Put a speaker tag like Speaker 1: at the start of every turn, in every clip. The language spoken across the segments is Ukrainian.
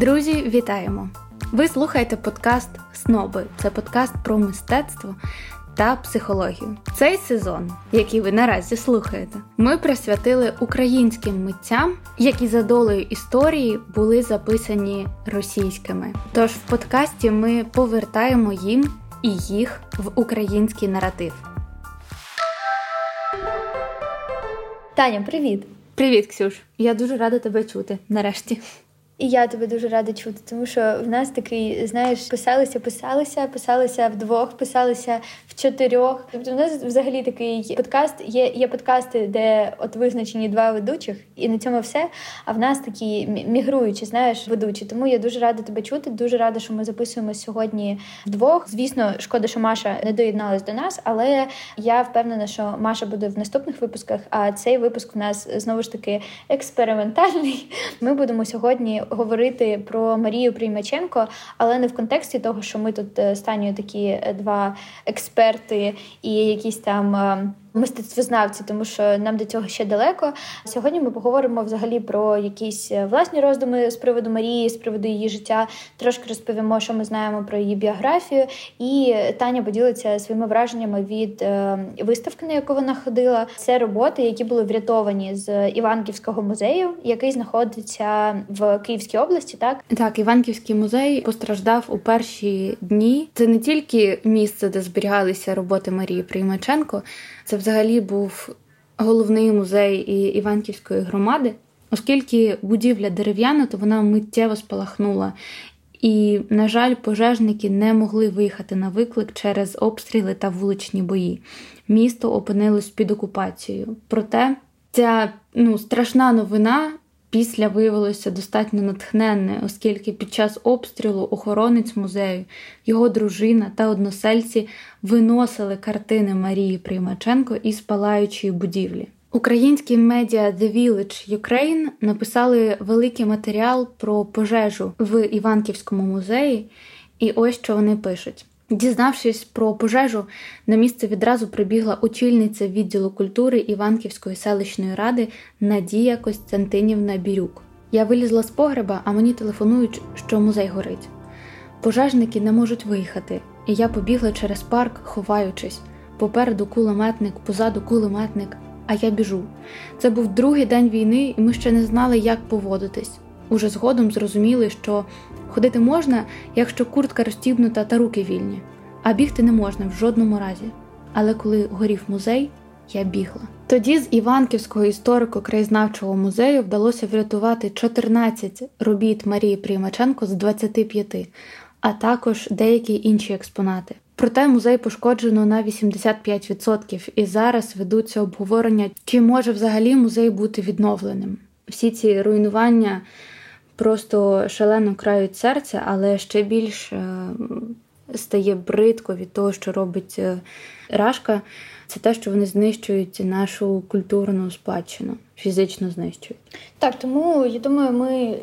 Speaker 1: Друзі, вітаємо! Ви слухаєте подкаст Сноби. Це подкаст про мистецтво та психологію. Цей сезон, який ви наразі слухаєте, ми присвятили українським митцям, які за долею історії були записані російськими. Тож в подкасті ми повертаємо їм і їх в український наратив.
Speaker 2: Таня, привіт!
Speaker 1: Привіт, Ксюш! Я дуже рада тебе чути нарешті.
Speaker 2: І я тебе дуже рада чути, тому що в нас такий, знаєш, писалися, писалися, писалися вдвох, писалися в чотирьох. Тобто, в нас взагалі такий подкаст. Є є подкасти, де от визначені два ведучих, і на цьому все. А в нас такі мігруючі, знаєш, ведучі. Тому я дуже рада тебе чути. Дуже рада, що ми записуємо сьогодні вдвох. Звісно, шкода, що Маша не доєдналась до нас, але я впевнена, що Маша буде в наступних випусках. А цей випуск в нас знову ж таки експериментальний. Ми будемо сьогодні говорити про Марію Приймаченко, але не в контексті того, що ми тут е, стані такі е, два експерти і якісь там е, мистецтвознавці, тому що нам до цього ще далеко. Сьогодні ми поговоримо взагалі про якісь е, власні роздуми з приводу Марії, з приводу її життя. Трошки розповімо, що ми знаємо про її біографію. І Таня поділиться своїми враженнями від е, виставки, на яку вона ходила. Це роботи, які були врятовані з Іванківського музею, який знаходиться в Київській області. Так,
Speaker 1: так, Іванківський музей постраждав у перші дні. Це не тільки місце, де зберігалися роботи Марії Приймаченко. Це взагалі був головний музей Іванківської громади, оскільки будівля дерев'яна, то вона миттєво спалахнула. І, на жаль, пожежники не могли виїхати на виклик через обстріли та вуличні бої. Місто опинилось під окупацією. Проте ця ну, страшна новина після виявилося достатньо натхненне, оскільки під час обстрілу охоронець музею, його дружина та односельці виносили картини Марії Приймаченко із палаючої будівлі. Українські медіа The Village Ukraine написали великий матеріал про пожежу в Іванківському музеї, і ось що вони пишуть. Дізнавшись про пожежу, на місце відразу прибігла очільниця відділу культури Іванківської селищної ради Надія Костянтинівна Бірюк. Я вилізла з погреба, а мені телефонують, що музей горить. Пожежники не можуть виїхати, і я побігла через парк, ховаючись. Попереду кулеметник, позаду кулеметник, а я біжу. Це був другий день війни, і ми ще не знали, як поводитись. Уже згодом зрозуміли, що ходити можна, якщо куртка розтібнута та руки вільні, а бігти не можна в жодному разі. Але коли горів музей, я бігла. Тоді з Іванківського історико-краєзнавчого музею вдалося врятувати 14 робіт Марії Приймаченко з 25, а також деякі інші експонати. Проте музей пошкоджено на 85%, і зараз ведуться обговорення, чи може взагалі музей бути відновленим. Всі ці руйнування просто шалено крають серце, але ще більше стає бридко від того, що робить е, Рашка. Це те, що вони знищують нашу культурну спадщину фізично знищують.
Speaker 2: Так, тому я думаю, ми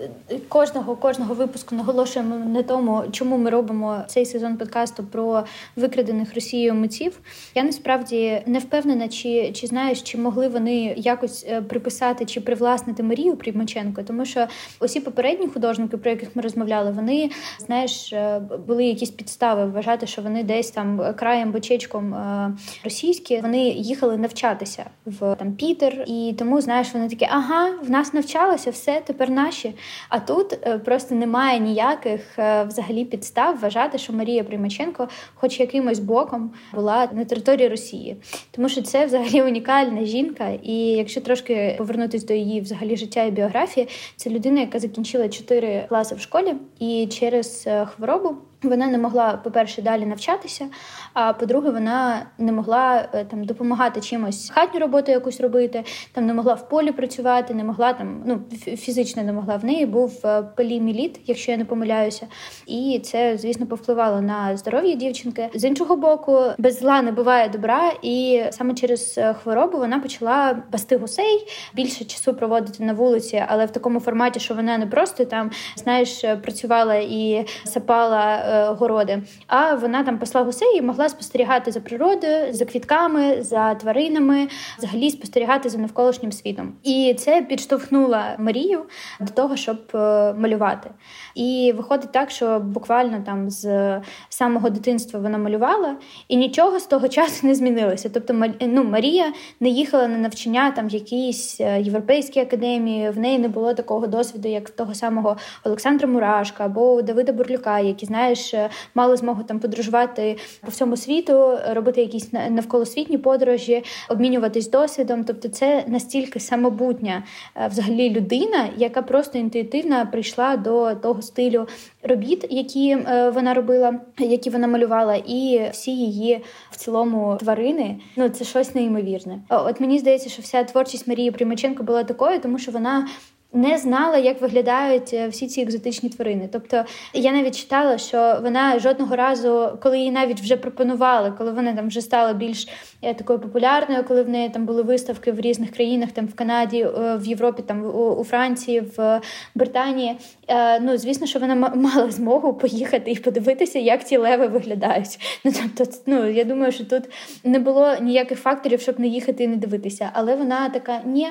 Speaker 2: кожного кожного випуску наголошуємо на тому, чому ми робимо цей сезон подкасту про викрадених Росією митців. Я насправді не впевнена, чи чи знаєш, чи могли вони якось е, приписати чи привласнити Марію Примаченко, тому що усі попередні художники, про яких ми розмовляли, вони знаєш, е, були якісь підстави вважати, що вони десь там краєм бочечком е, російські. Вони їхали навчатися в там Пітер, і тому знаєш знаєш, вони такі, ага, в нас навчалося, все, тепер наші. А тут е, просто немає ніяких е, взагалі підстав вважати, що Марія Примаченко, хоч якимось боком, була на території Росії. Тому що це взагалі унікальна жінка. І якщо трошки повернутися до її взагалі життя і біографії, це людина, яка закінчила чотири класи в школі, і через е, хворобу. Вона не могла, по-перше, далі навчатися. А по-друге, вона не могла е, там допомагати чимось хатню роботу якусь робити, там не могла в полі працювати, не могла там, ну фізично не могла. В неї був е, поліміліт, якщо я не помиляюся. І це, звісно, повпливало на здоров'я дівчинки. З іншого боку, без зла не буває добра, і саме через е, хворобу вона почала пасти гусей, більше часу проводити на вулиці, але в такому форматі, що вона не просто там, знаєш, працювала і сапала е, городи, а вона там пасла гусей і могла спостерігати за природою, за квітками, за тваринами, взагалі спостерігати за навколишнім світом. І це підштовхнуло Марію до того, щоб е, малювати. І виходить так, що буквально там з самого дитинства вона малювала, і нічого з того часу не змінилося. Тобто, ну, Марія не їхала на навчання там в якійсь е, європейській академії, в неї не було такого досвіду, як того самого Олександра Мурашка або Давида Бурлюка, які, знаєш, е, мали змогу там подорожувати по всьому світу, робити якісь навколосвітні подорожі, обмінюватись досвідом. Тобто, це настільки самобутня е, взагалі людина, яка просто інтуїтивно прийшла до того стилю робіт, які вона робила, які вона малювала, і всі її в цілому тварини. Ну це щось неймовірне. От мені здається, що вся творчість Марії Примаченко була такою, тому що вона не знала, як виглядають е, всі ці екзотичні тварини. Тобто я навіть читала, що вона жодного разу, коли їй навіть вже пропонували, коли вона там вже стала більш такою популярною, коли в неї там були виставки в різних країнах, там в Канаді, е, в Європі, там у Франції, в Британії. Ну звісно, що вона мала змогу поїхати і подивитися, як ті леви виглядають. Ну тобто, ну я думаю, що тут не було ніяких факторів, щоб не їхати і не дивитися. Але вона така: ні,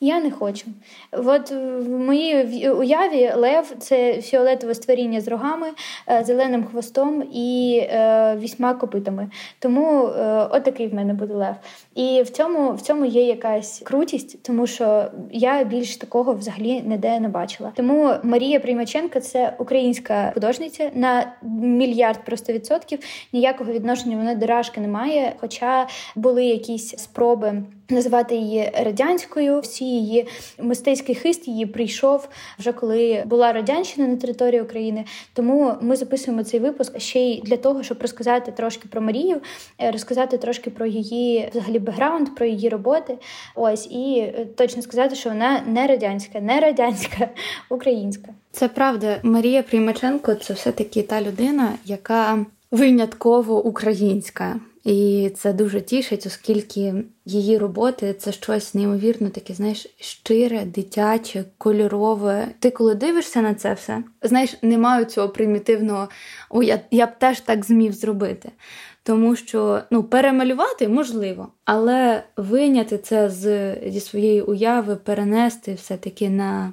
Speaker 2: я не хочу. От в моїй уяві лев це фіолетове створіння з рогами, е, зеленим хвостом і е, вісьма копитами. Тому е, отакий в мене буде лев. І в цьому в цьому є якась крутість, тому що я більш такого взагалі ніде не бачила. Тому Марія Приймаченка це українська художниця на мільярд просто відсотків. Ніякого відношення вона до Рашки немає. Хоча були якісь спроби називати її радянською. Всі її мистецький хист її прийшов вже коли була радянщина на території України. Тому ми записуємо цей випуск ще й для того, щоб розказати трошки про Марію, е, розказати трошки про її взагалі бекграунд, про її роботи. Ось і е, точно сказати, що вона не радянська, не радянська, українська.
Speaker 1: Це правда. Марія Приймаченко це все таки та людина, яка винятково українська. І це дуже тішить, оскільки її роботи це щось неймовірно таке, знаєш, щире, дитяче, кольорове. Ти коли дивишся на це все, знаєш, немає цього примітивного о, я, я б теж так змів зробити. Тому що ну, перемалювати можливо, але виняти це з, зі своєї уяви, перенести все-таки на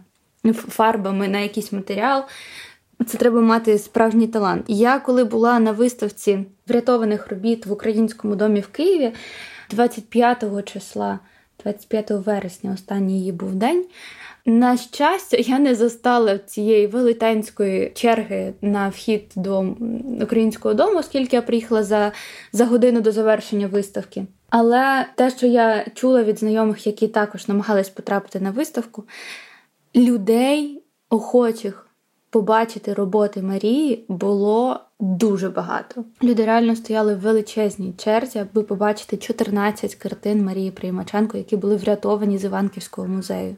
Speaker 1: фарбами на якийсь матеріал. Це треба мати справжній талант. Я коли була на виставці врятованих робіт в українському домі в Києві 25 числа, 25 вересня, останній її був день. На щастя, я не застала цієї велетенської черги на вхід до українського дому, оскільки я приїхала за, за годину до завершення виставки. Але те, що я чула від знайомих, які також намагались потрапити на виставку, людей охочих побачити роботи Марії було дуже багато. Люди реально стояли в величезній черзі, аби побачити 14 картин Марії Приймаченко, які були врятовані з Іванківського музею.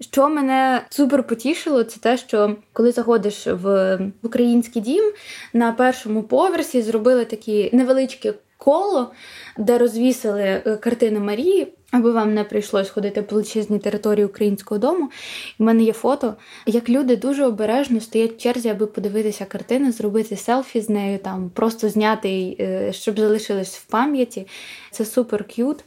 Speaker 1: Що мене супер потішило, це те, що коли заходиш в український дім на першому поверсі, зробили такі невеличкі коло, де розвісили е, картини Марії, аби вам не прийшлось ходити по величезній території українського дому. У мене є фото, як люди дуже обережно стоять в черзі, аби подивитися картини, зробити селфі з нею, там просто зняти, е, щоб залишилось в пам'яті. Це супер к'ют.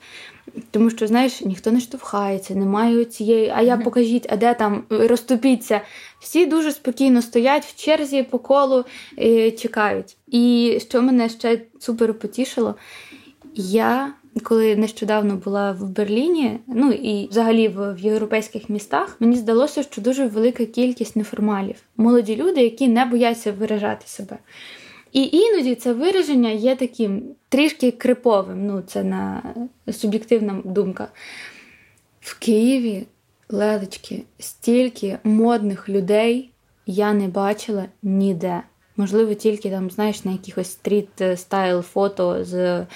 Speaker 1: Тому що, знаєш, ніхто не штовхається, немає цієї, а я покажіть, а де там розтопіться. Всі дуже спокійно стоять в черзі по колу і чекають. І що мене ще супер потішило, я. Коли нещодавно була в Берліні, ну і взагалі в, в європейських містах, мені здалося, що дуже велика кількість неформалів, молоді люди, які не бояться виражати себе. І іноді це вираження є таким трішки криповим. Ну, це на суб'єктивна думка. В Києві лелечки, стільки модних людей я не бачила ніде. Можливо, тільки там, знаєш, на якихось стріт стайл фото з е,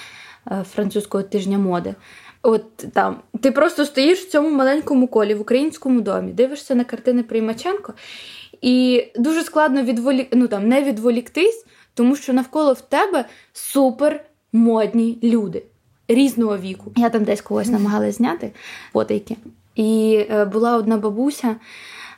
Speaker 1: французького тижня моди. От там ти просто стоїш в цьому маленькому колі в українському домі, дивишся на картини Приймаченко, і дуже складно відволік... ну, там, не відволіктись, тому що навколо в тебе супер модні люди різного віку. Я там десь когось намагалась зняти фотейки. І е, була одна бабуся,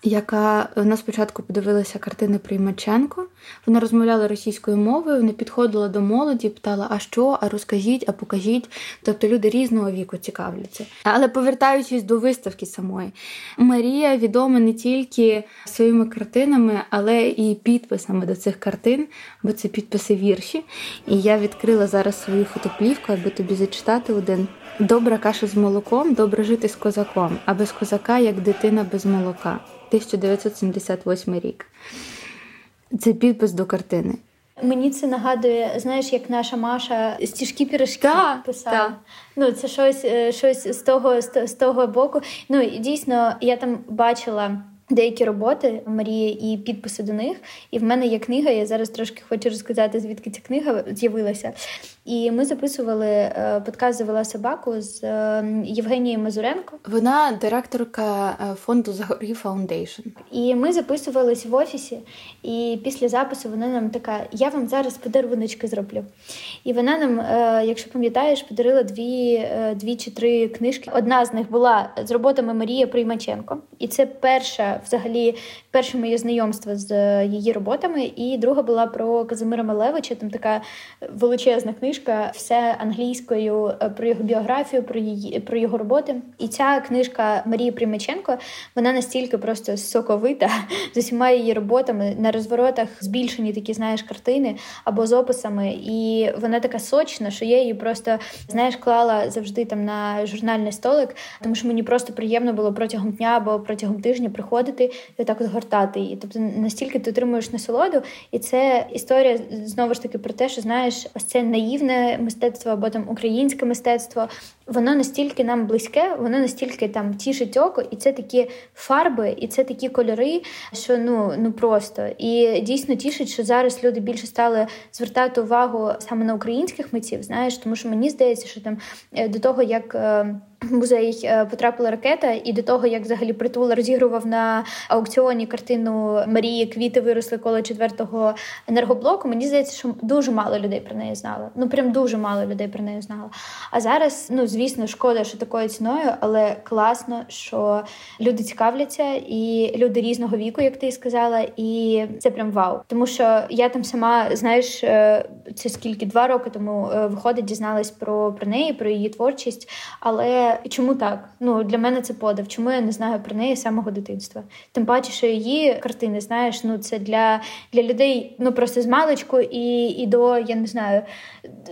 Speaker 1: яка на спочатку подивилася картини Приймаченко. Вона розмовляла російською мовою, не підходила до молоді, питала, а що, а розкажіть, а покажіть. Тобто люди різного віку цікавляться. Але повертаючись до виставки самої, Марія відома не тільки своїми картинами, але і підписами до цих картин, бо це підписи вірші. І я відкрила зараз свою фотоплівку, аби тобі зачитати один. Добра каша з молоком, добре жити з козаком, а без козака як дитина без молока. 1978 рік. Це підпис до картини.
Speaker 2: Мені це нагадує, знаєш, як наша Маша стіжки пірожки писала.
Speaker 1: Та.
Speaker 2: Ну, це щось е, щось з того з того боку. Ну і дійсно, я там бачила. Деякі роботи Марії і підписи до них. І в мене є книга. Я зараз трошки хочу розказати, звідки ця книга з'явилася. І ми записували е, подкаст Завела собаку з е, Євгенією Мазуренко.
Speaker 1: Вона директорка е, фонду Zagoriy Foundation.
Speaker 2: І ми записувались в офісі. І після запису вона нам така: я вам зараз подаруночки зроблю. І вона нам, якщо пам'ятаєш, подарила дві дві чи три книжки. Одна з них була з роботами Марії Приймаченко, і це перша, взагалі, перше моє знайомство з її роботами. І друга була про Казимира Малевича. Там така величезна книжка книжка, все англійською е, про його біографію, про її про його роботи. І ця книжка Марії Примаченко вона настільки просто соковита з усіма її роботами на розворотах збільшені такі, знаєш, картини або з описами. І вона така сочна, що я її просто знаєш, клала завжди там на журнальний столик, тому що мені просто приємно було протягом дня або протягом тижня приходити і так згортати її. Тобто настільки ти отримуєш насолоду, і це історія знову ж таки про те, що знаєш, ось це наївне мистецтво або там українське мистецтво, воно настільки нам близьке, воно настільки там тішить око, і це такі фарби, і це такі кольори, що ну ну просто і дійсно тішить, що зараз люди більше стали звертати увагу саме на українських митців. Знаєш, тому що мені здається, що там е, до того як. Е, в музей е, потрапила ракета, і до того, як взагалі притул розігрував на аукціоні картину Марії Квіти виросли коло четвертого енергоблоку. Мені здається, що дуже мало людей про неї знало. Ну прям дуже мало людей про неї знало. А зараз, ну звісно, шкода, що такою ціною, але класно, що люди цікавляться, і люди різного віку, як ти сказала, і це прям вау. Тому що я там сама, знаєш, е, це скільки два роки тому е, виходить, дізналась про, про неї, про її творчість, але чому так? Ну для мене це подив. Чому я не знаю про неї з самого дитинства? Тим паче, що її картини, знаєш, ну це для для людей ну просто з маличку і і до я не знаю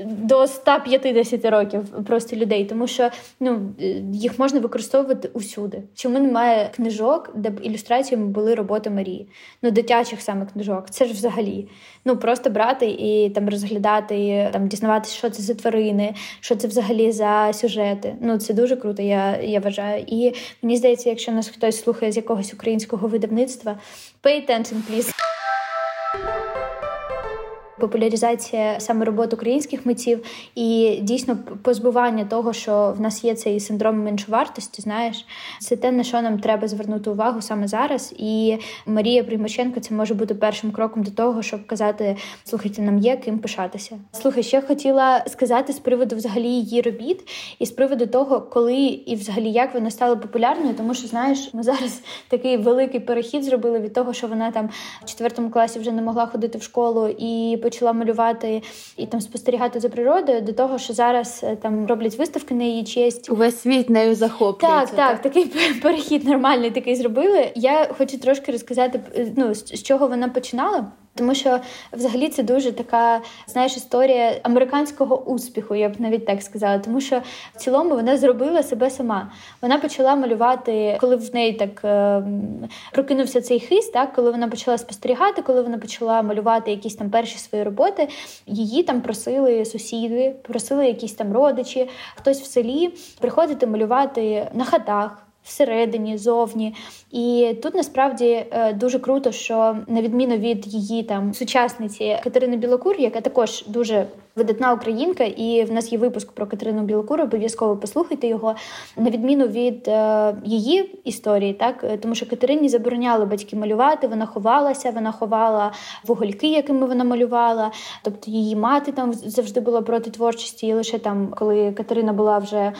Speaker 2: до 150 років просто людей, тому що ну їх можна використовувати усюди. Чому немає книжок, де б ілюстраціями були роботи Марії? Ну дитячих саме книжок. Це ж взагалі. Ну просто брати і там розглядати, там дізнаватися, що це за тварини, що це взагалі за сюжети. Ну це дуже круто, я я вважаю. І мені здається, якщо нас хтось слухає з якогось українського видавництва, pay attention, please популяризація саме роботи українських митців і дійсно позбування того, що в нас є цей синдром меншовартості. Знаєш, це те на що нам треба звернути увагу саме зараз. І Марія Примаченко це може бути першим кроком до того, щоб казати: слухайте, нам є ким пишатися. Слухай, ще хотіла сказати з приводу взагалі її робіт, і з приводу того, коли і взагалі як вона стала популярною, тому що знаєш, ми зараз такий великий перехід зробили від того, що вона там в четвертому класі вже не могла ходити в школу і почала малювати і там спостерігати за природою до того, що зараз е, там роблять виставки на її честь.
Speaker 1: Увесь світ нею захоплюється.
Speaker 2: Так, так, так, такий перехід нормальний такий зробили. Я хочу трошки розказати е, ну, з чого вона починала. Тому що взагалі це дуже така, знаєш, історія американського успіху, я б навіть так сказала. Тому що в цілому вона зробила себе сама. Вона почала малювати, коли в неї так е, прокинувся цей хист, так коли вона почала спостерігати, коли вона почала малювати якісь там перші свої роботи. Її там просили сусіди, просили якісь там родичі, хтось в селі приходити малювати на хатах всередині, зовні. І тут насправді е, дуже круто, що на відміну від її там сучасниці Катерини Білокур, яка також дуже видатна українка, і в нас є випуск про Катерину Білокур, обов'язково послухайте його. На відміну від е, її історії, так е, тому що Катерині забороняли батьки малювати, вона ховалася, вона ховала вугольки, якими вона малювала. Тобто її мати там завжди була проти творчості, і лише там, коли Катерина була вже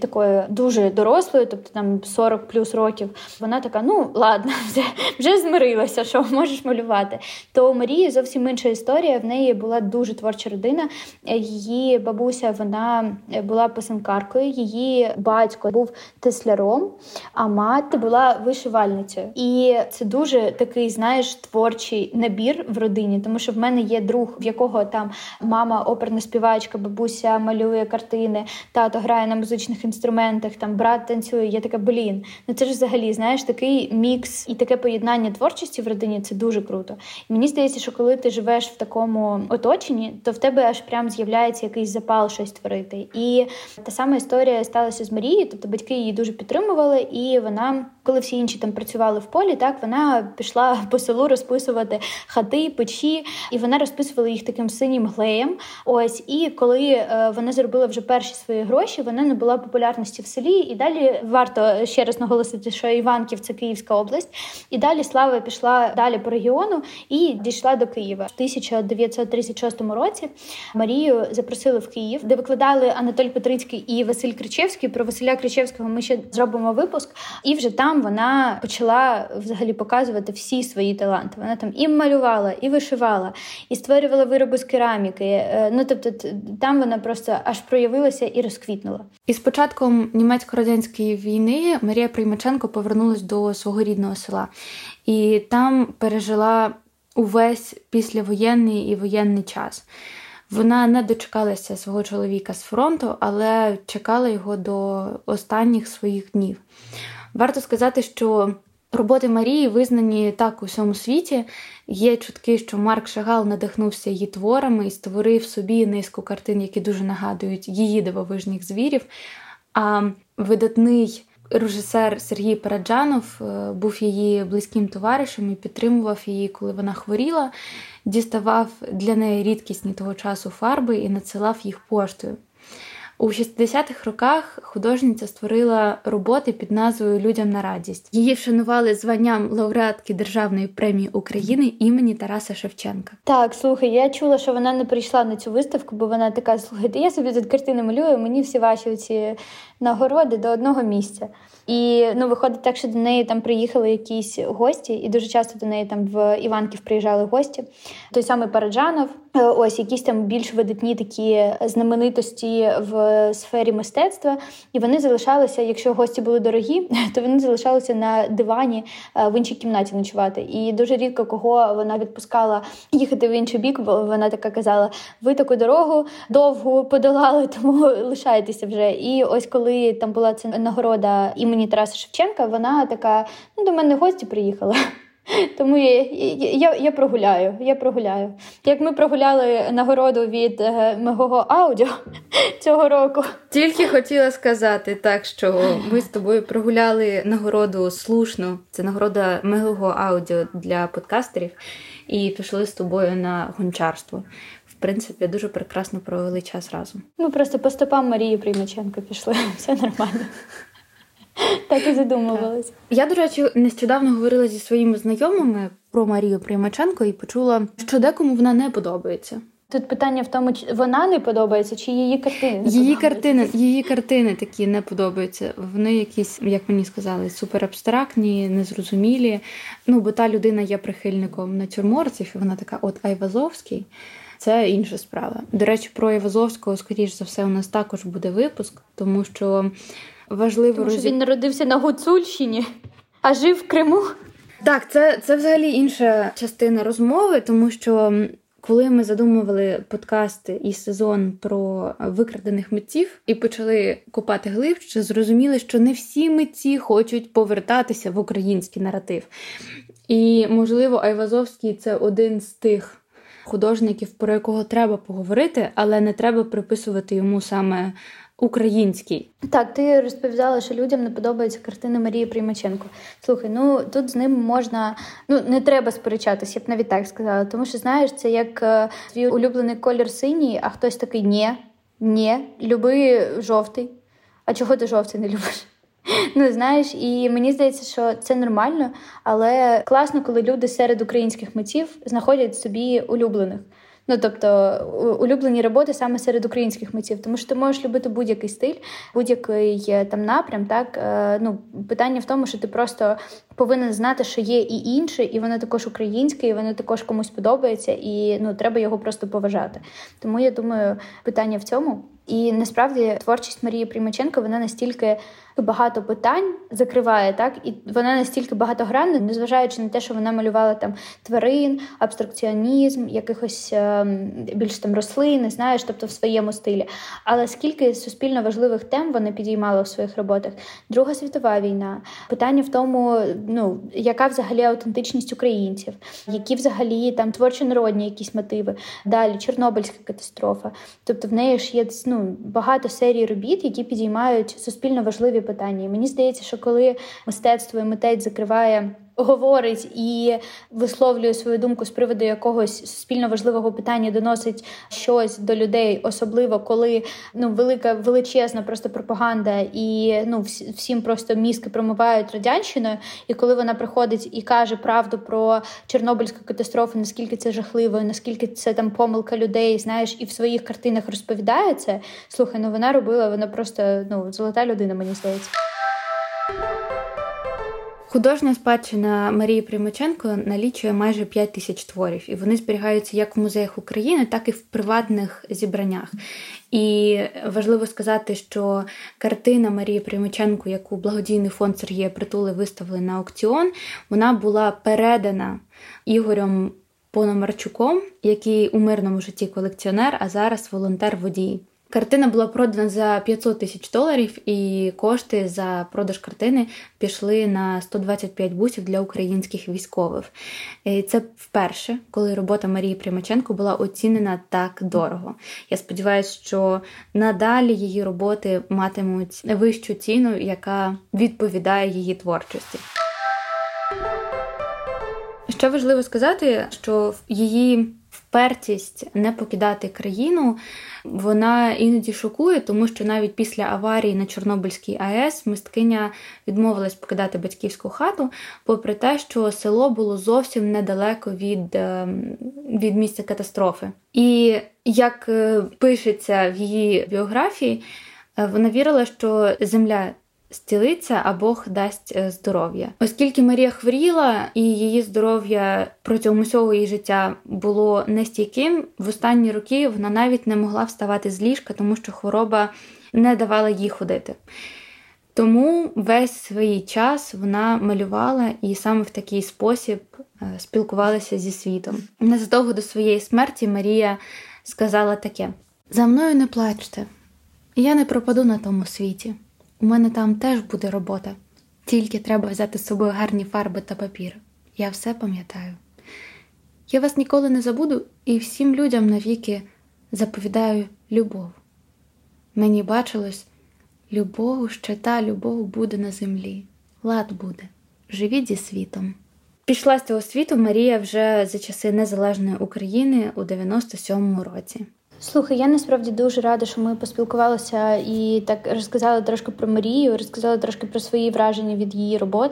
Speaker 2: такою дуже дорослою, тобто там 40 плюс років. Вона така: ну ладно, вже вже змирилася, що можеш малювати. То у Марії зовсім інша історія. В неї була дуже творча родина. Її бабуся вона була писанкаркою, її батько був тесляром, а мати була вишивальницею. І це дуже такий, знаєш, творчий набір в родині, тому що в мене є друг, в якого там мама оперна співачка, бабуся малює картини, тато грає на музичних інструментах, там брат танцює. Я така, блін. Ну це ж взагалі знаєш такий мікс і таке поєднання творчості в родині це дуже круто. І мені здається, що коли ти живеш в такому оточенні, то в тебе аж прям з'являється якийсь запал щось творити. І та сама історія сталася з Марією, тобто батьки її дуже підтримували, і вона, коли всі інші там працювали в полі, так вона пішла по селу розписувати хати, печі, і вона розписувала їх таким синім глеєм. Ось і коли е, вона заробила вже перші свої гроші, вона не була популярності в селі. І далі варто ще раз наголосити, що Іванків це Київська область, і далі слава пішла далі по регіону і дійшла до Києва. В 1936 році Марію запросили в Київ, де викладали Анатолій Петрицький і Василь Кричевський. Про Василя Кричевського ми ще зробимо випуск, і вже там вона почала взагалі показувати всі свої таланти. Вона там і малювала, і вишивала, і створювала вироби з кераміки. Е, ну тобто, там вона просто аж проявилася і розквітнула.
Speaker 1: І з початком німецько-радянської війни Марія Приймаченко повернулась до свого рідного села і там пережила увесь післявоєнний і воєнний час. Вона не дочекалася свого чоловіка з фронту, але чекала його до останніх своїх днів. Варто сказати, що роботи Марії визнані так у всьому світі. Є чутки, що Марк Шагал надихнувся її творами і створив собі низку картин, які дуже нагадують її дивовижних звірів. А видатний режисер Сергій Параджанов е, був її близьким товаришем і підтримував її, коли вона хворіла, діставав для неї рідкісні того часу фарби і надсилав їх поштою. У 60-х роках художниця створила роботи під назвою Людям на радість. Її вшанували званням лауреатки Державної премії України імені Тараса Шевченка.
Speaker 2: Так, слухай, я чула, що вона не прийшла на цю виставку, бо вона така: слухайте, я собі тут картини малюю, мені всі ваші ці нагороди до одного місця. І ну, виходить так, що до неї там приїхали якісь гості, і дуже часто до неї там в Іванків приїжджали гості. Той самий Параджанов, е, ось якісь там більш видатні такі знаменитості в сфері мистецтва. І вони залишалися, якщо гості були дорогі, то вони залишалися на дивані е, в іншій кімнаті ночувати. І дуже рідко кого вона відпускала їхати в інший бік, бо вона така казала: ви таку дорогу довгу подолали, тому лишайтеся вже. І ось коли там була ця нагорода імені імені Тараса Шевченка, вона така: ну, до мене гості приїхала. Тому я я, я прогуляю. я прогуляю. Як ми прогуляли нагороду від е, мого аудіо цього року.
Speaker 1: Тільки хотіла сказати так, що ми з тобою прогуляли нагороду слушно. Це нагорода мого аудіо для подкастерів, і пішли з тобою на гончарство. В принципі, дуже прекрасно провели час разом.
Speaker 2: Ми просто по стопам Марії Приймаченко пішли. Все нормально. Так і задумувалась.
Speaker 1: Я, до речі, нещодавно говорила зі своїми знайомими про Марію Приймаченко і почула, що декому вона не подобається.
Speaker 2: Тут питання в тому, чи вона не подобається, чи її картини не
Speaker 1: її картини, її картини такі не подобаються. Вони якісь, як мені сказали, суперабстрактні, незрозумілі. Ну, бо та людина є прихильником натюрмортів, і вона така, от Айвазовський. Це інша справа. До речі, про Айвазовського, скоріш за все, у нас також буде випуск, тому що важливо
Speaker 2: Тому що він народився на Гуцульщині, а жив в Криму.
Speaker 1: Так, це це взагалі інша частина розмови, тому що коли ми задумували подкасти і сезон про викрадених митців і почали копати глибше, зрозуміли, що не всі митці хочуть повертатися в український наратив. І, можливо, Айвазовський це один з тих. Художників, про якого треба поговорити, але не треба приписувати йому саме український.
Speaker 2: Так, ти розповідала, що людям не подобаються картини Марії Приймаченко. Слухай, ну тут з ним можна ну не треба сперечатися, я б навіть так сказала. Тому що знаєш, це як е, твій улюблений колір синій, а хтось такий ні, ні, люби жовтий. А чого ти жовтий не любиш? Ну, знаєш, і мені здається, що це нормально, але класно, коли люди серед українських митців знаходять собі улюблених. Ну тобто улюблені роботи саме серед українських митців, тому що ти можеш любити будь-який стиль, будь-який е, там напрям. Так е, ну питання в тому, що ти просто повинен знати, що є і інше, і воно також українське, і воно також комусь подобається, і ну треба його просто поважати. Тому я думаю, питання в цьому. І насправді творчість Марії Примаченко вона настільки багато питань закриває, так і вона настільки багатогранна, незважаючи на те, що вона малювала там тварин, абстракціонізм, якихось е, більш там рослин, знаєш, тобто в своєму стилі. Але скільки суспільно важливих тем вона підіймала в своїх роботах? Друга світова війна, питання в тому, ну яка взагалі аутентичність українців, які взагалі там творчо народні якісь мотиви. Далі Чорнобильська катастрофа. Тобто в неї ж є ну, багато серій робіт, які підіймають суспільно важливі питання. І мені здається, що коли мистецтво і митець закриває. Говорить і висловлює свою думку з приводу якогось суспільно важливого питання, доносить щось до людей, особливо коли ну велика величезна просто пропаганда, і ну всім просто мізки промивають радянщиною. І коли вона приходить і каже правду про Чорнобильську катастрофу, наскільки це жахливо, наскільки це там помилка людей, знаєш, і в своїх картинах розповідає це. Слухай, ну вона робила, вона просто ну золота людина, мені здається.
Speaker 1: Художня спадщина Марії Примаченко налічує майже 5 тисяч творів, і вони зберігаються як в музеях України, так і в приватних зібраннях. І важливо сказати, що картина Марії Примаченко, яку благодійний фонд Сергія Притули виставили на аукціон, вона була передана Ігорем Пономарчуком, який у мирному житті колекціонер, а зараз волонтер водій. Картина була продана за 500 тисяч доларів, і кошти за продаж картини пішли на 125 бусів для українських військових. І Це вперше, коли робота Марії Примаченко була оцінена так дорого. Я сподіваюся, що надалі її роботи матимуть вищу ціну, яка відповідає її творчості. Ще важливо сказати, що її впертість не покидати країну, вона іноді шокує, тому що навіть після аварії на Чорнобильській АЕС мисткиня відмовилась покидати батьківську хату, попри те, що село було зовсім недалеко від, ем, від місця катастрофи. І як е, пишеться в її біографії, е, вона вірила, що земля стілиться, а Бог дасть е, здоров'я. Оскільки Марія хворіла і її здоров'я протягом усього її життя було нестійким, в останні роки вона навіть не могла вставати з ліжка, тому що хвороба не давала їй ходити. Тому весь свій час вона малювала і саме в такий спосіб е, спілкувалася зі світом. Незадовго до своєї смерті Марія сказала таке: за мною не плачте, я не пропаду на тому світі. У мене там теж буде робота, тільки треба взяти з собою гарні фарби та папір. Я все пам'ятаю. Я вас ніколи не забуду і всім людям навіки заповідаю любов. Мені бачилось, любов, ще та любов буде на землі, лад буде, живіть зі світом. Пішла з цього світу Марія вже за часи Незалежної України у 97-му році.
Speaker 2: Слухай, я насправді дуже рада, що ми поспілкувалися і так розказали трошки про Марію, розказали трошки про свої враження від її робот.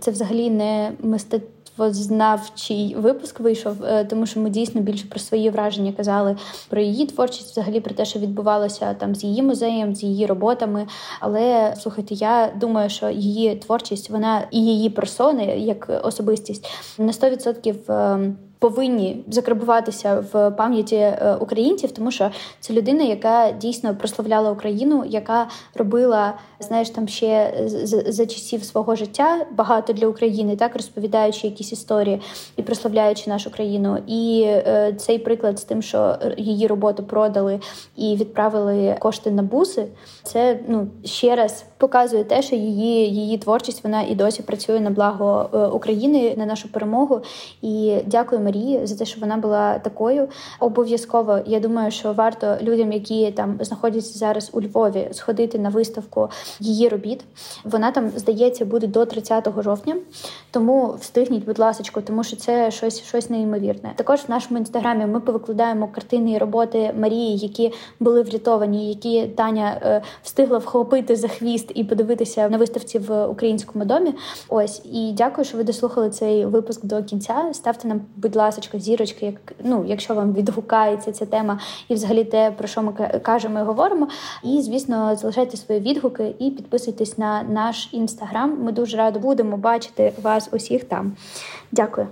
Speaker 2: Це взагалі не мистецтвознавчий випуск вийшов, е, тому що ми дійсно більше про свої враження казали про її творчість, взагалі про те, що відбувалося там з її музеєм, з її роботами. Але слухайте, я думаю, що її творчість, вона і її персони як особистість на 100% повинні закарбуватися в пам'яті е, українців, тому що це людина, яка дійсно прославляла Україну, яка робила, знаєш, там ще за часів свого життя багато для України, так розповідаючи якісь історії і прославляючи нашу країну. І е, цей приклад з тим, що її роботу продали і відправили кошти на буси, це ну ще раз показує те, що її її творчість вона і досі працює на благо е, України на нашу перемогу. І дякую Марії за те, що вона була такою. Обов'язково я думаю, що варто людям, які там знаходяться зараз у Львові, сходити на виставку її робіт. Вона там здається буде до 30 жовтня. Тому встигніть, будь ласка, тому що це щось щось неймовірне. Також в нашому інстаграмі ми повикладаємо картини і роботи Марії, які були врятовані, які Таня е, встигла вхопити за хвіст і подивитися на виставці в українському домі. Ось і дякую, що ви дослухали цей випуск до кінця. Ставте нам, будь ласка зірочки, як ну, якщо вам відгукається ця тема, і взагалі те, про що ми кажемо і говоримо. І звісно, залишайте свої відгуки і підписуйтесь на наш інстаграм. Ми дуже радо будемо бачити вас усіх там. Дякую.